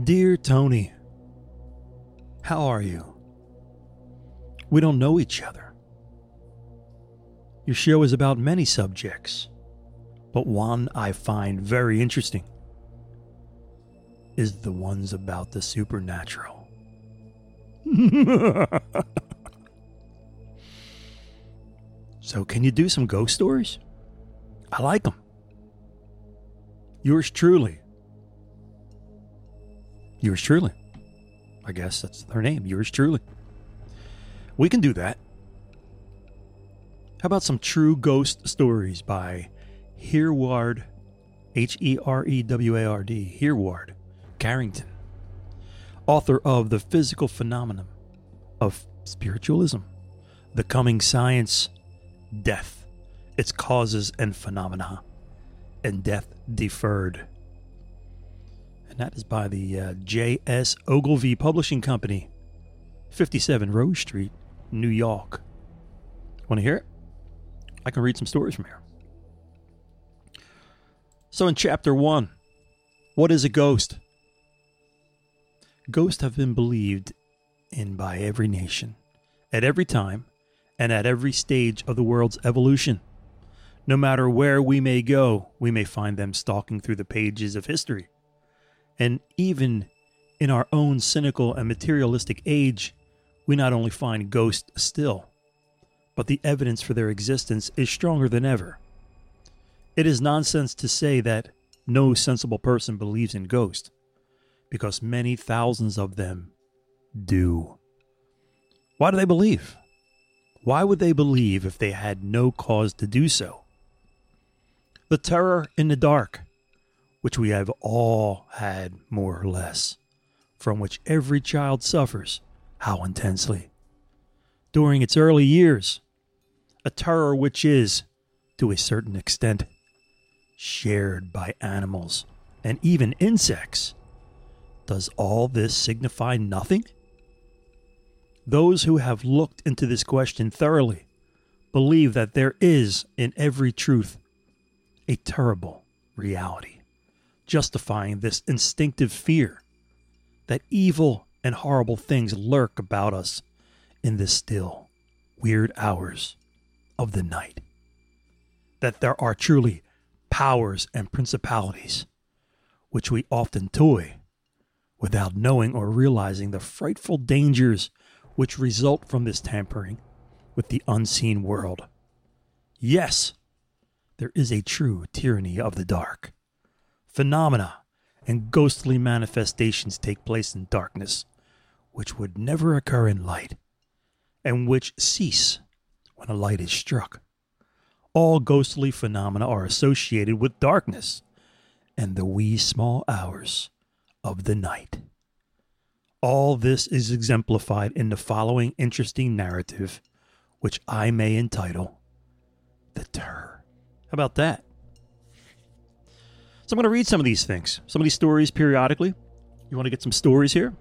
Dear Tony, how are you? We don't know each other. Your show is about many subjects, but one I find very interesting is the ones about the supernatural. so, can you do some ghost stories? I like them. Yours truly. Yours truly. I guess that's her name. Yours truly. We can do that. How about some true ghost stories by Hereward, H E R E W A R D, Hereward Carrington, author of The Physical Phenomenon of Spiritualism, The Coming Science, Death, Its Causes and Phenomena, and Death Deferred. And that is by the uh, J.S. Ogilvie Publishing Company, 57 Rose Street, New York. Want to hear it? I can read some stories from here. So, in chapter one, what is a ghost? Ghosts have been believed in by every nation, at every time, and at every stage of the world's evolution. No matter where we may go, we may find them stalking through the pages of history. And even in our own cynical and materialistic age, we not only find ghosts still, but the evidence for their existence is stronger than ever. It is nonsense to say that no sensible person believes in ghosts, because many thousands of them do. Why do they believe? Why would they believe if they had no cause to do so? The terror in the dark, which we have all had more or less, from which every child suffers, how intensely. During its early years, a terror which is, to a certain extent, shared by animals and even insects. Does all this signify nothing? Those who have looked into this question thoroughly believe that there is, in every truth, a terrible reality, justifying this instinctive fear that evil and horrible things lurk about us in the still, weird hours of the night. That there are truly powers and principalities which we often toy without knowing or realizing the frightful dangers which result from this tampering with the unseen world. Yes, there is a true tyranny of the dark. Phenomena and ghostly manifestations take place in darkness, which would never occur in light, and which cease when a light is struck. All ghostly phenomena are associated with darkness and the wee small hours of the night. All this is exemplified in the following interesting narrative, which I may entitle The Terror. How about that? So I'm going to read some of these things, some of these stories periodically. You want to get some stories here?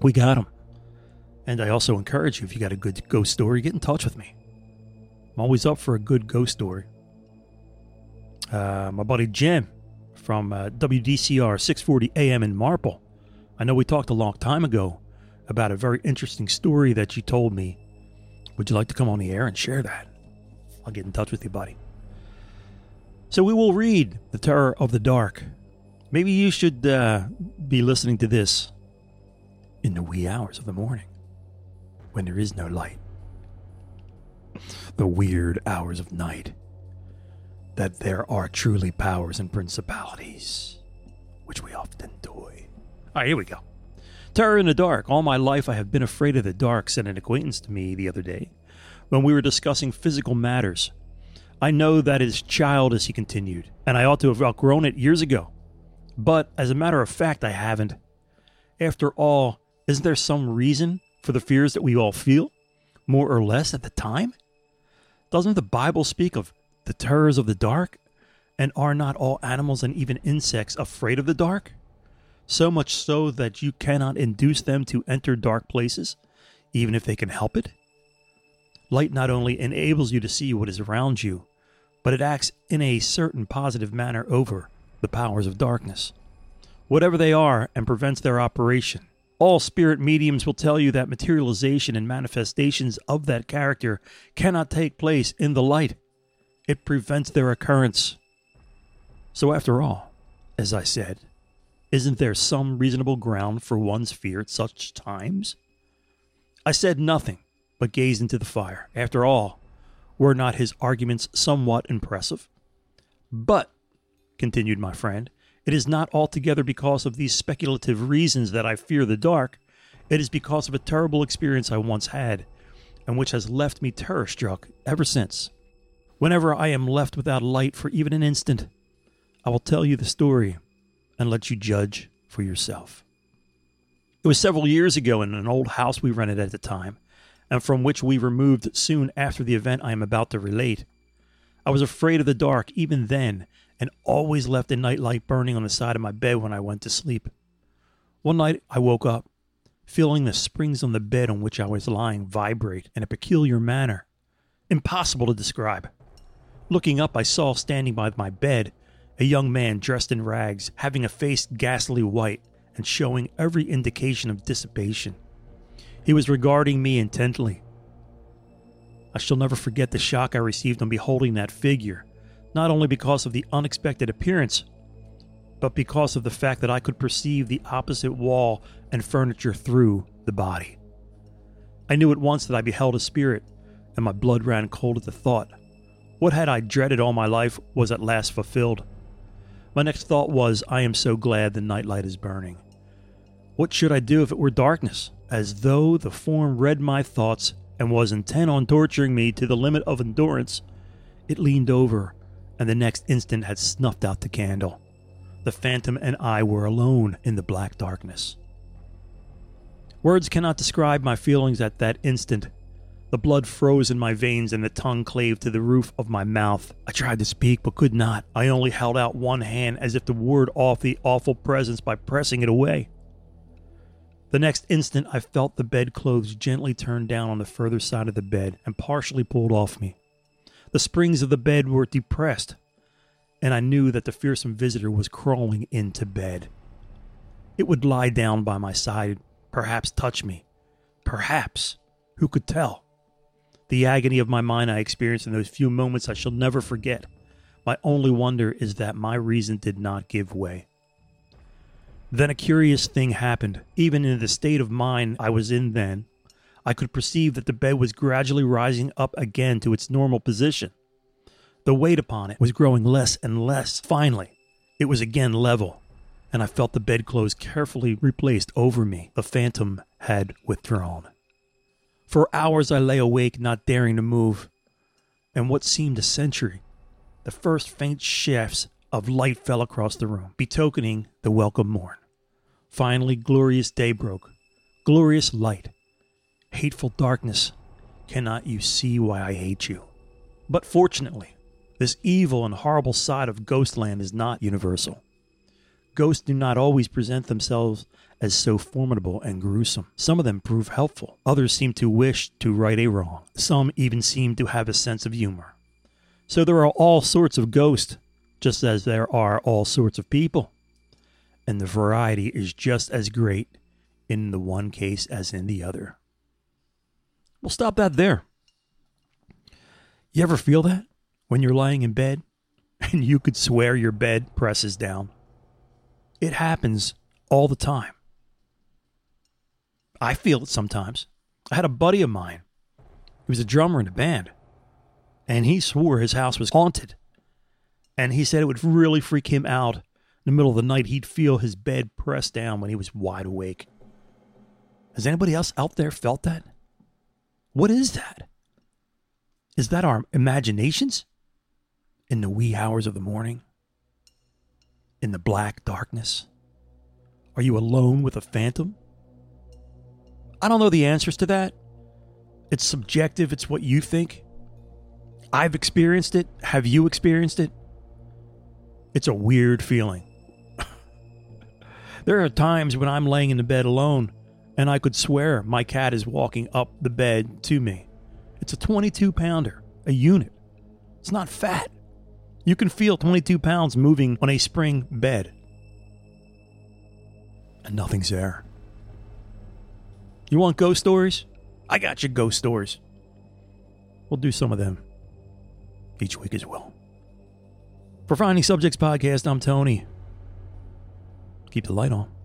We got them. And I also encourage you, if you got a good ghost story, get in touch with me. I'm always up for a good ghost story. Uh, my buddy Jim from uh, WDCR 640 AM in Marple. I know we talked a long time ago about a very interesting story that you told me. Would you like to come on the air and share that? I'll get in touch with you, buddy. So we will read The Terror of the Dark. Maybe you should uh, be listening to this in the wee hours of the morning when there is no light the weird hours of night, that there are truly powers and principalities, which we often toy. All right, here we go. Terror in the dark. All my life I have been afraid of the dark, said an acquaintance to me the other day when we were discussing physical matters. I know that is childish, he continued, and I ought to have outgrown it years ago. But as a matter of fact, I haven't. After all, isn't there some reason for the fears that we all feel, more or less at the time? Doesn't the Bible speak of the terrors of the dark? And are not all animals and even insects afraid of the dark? So much so that you cannot induce them to enter dark places, even if they can help it? Light not only enables you to see what is around you, but it acts in a certain positive manner over the powers of darkness. whatever they are, and prevents their operation. All spirit mediums will tell you that materialization and manifestations of that character cannot take place in the light. It prevents their occurrence. So, after all, as I said, isn't there some reasonable ground for one's fear at such times? I said nothing, but gazed into the fire. After all, were not his arguments somewhat impressive? But, continued my friend, it is not altogether because of these speculative reasons that I fear the dark. It is because of a terrible experience I once had, and which has left me terror struck ever since. Whenever I am left without light for even an instant, I will tell you the story and let you judge for yourself. It was several years ago in an old house we rented at the time, and from which we removed soon after the event I am about to relate. I was afraid of the dark even then, and always left a nightlight burning on the side of my bed when I went to sleep. One night I woke up, feeling the springs on the bed on which I was lying vibrate in a peculiar manner, impossible to describe. Looking up, I saw standing by my bed a young man dressed in rags, having a face ghastly white and showing every indication of dissipation. He was regarding me intently. I shall never forget the shock I received on beholding that figure not only because of the unexpected appearance, but because of the fact that I could perceive the opposite wall and furniture through the body. I knew at once that I beheld a spirit, and my blood ran cold at the thought. What had I dreaded all my life was at last fulfilled. My next thought was, I am so glad the nightlight is burning. What should I do if it were darkness? As though the form read my thoughts and was intent on torturing me to the limit of endurance, it leaned over and the next instant had snuffed out the candle. The phantom and I were alone in the black darkness. Words cannot describe my feelings at that instant. The blood froze in my veins and the tongue clave to the roof of my mouth. I tried to speak but could not. I only held out one hand as if to ward off the awful presence by pressing it away. The next instant, I felt the bedclothes gently turned down on the further side of the bed and partially pulled off me. The springs of the bed were depressed, and I knew that the fearsome visitor was crawling into bed. It would lie down by my side, perhaps touch me. Perhaps. Who could tell? The agony of my mind I experienced in those few moments I shall never forget. My only wonder is that my reason did not give way. Then a curious thing happened. Even in the state of mind I was in then, I could perceive that the bed was gradually rising up again to its normal position. The weight upon it was growing less and less. Finally, it was again level, and I felt the bedclothes carefully replaced over me. The phantom had withdrawn. For hours I lay awake, not daring to move, and what seemed a century, the first faint shafts of light fell across the room, betokening the welcome morn. Finally, glorious day broke, glorious light Hateful darkness, cannot you see why I hate you? But fortunately, this evil and horrible side of Ghostland is not universal. Ghosts do not always present themselves as so formidable and gruesome. Some of them prove helpful. Others seem to wish to right a wrong. Some even seem to have a sense of humor. So there are all sorts of ghosts, just as there are all sorts of people. And the variety is just as great in the one case as in the other. We'll stop that there. You ever feel that when you're lying in bed and you could swear your bed presses down? It happens all the time. I feel it sometimes. I had a buddy of mine. He was a drummer in a band, and he swore his house was haunted. And he said it would really freak him out. In the middle of the night, he'd feel his bed press down when he was wide awake. Has anybody else out there felt that? What is that? Is that our imaginations? In the wee hours of the morning? In the black darkness? Are you alone with a phantom? I don't know the answers to that. It's subjective, it's what you think. I've experienced it. Have you experienced it? It's a weird feeling. There are times when I'm laying in the bed alone and I could swear my cat is walking up the bed to me. It's a 22 pounder, a unit. It's not fat. You can feel 22 pounds moving on a spring bed. and nothing's there. You want ghost stories? I got you ghost stories. We'll do some of them each week as well. For Finding Subjects Podcast, I'm Tony. Keep the light on.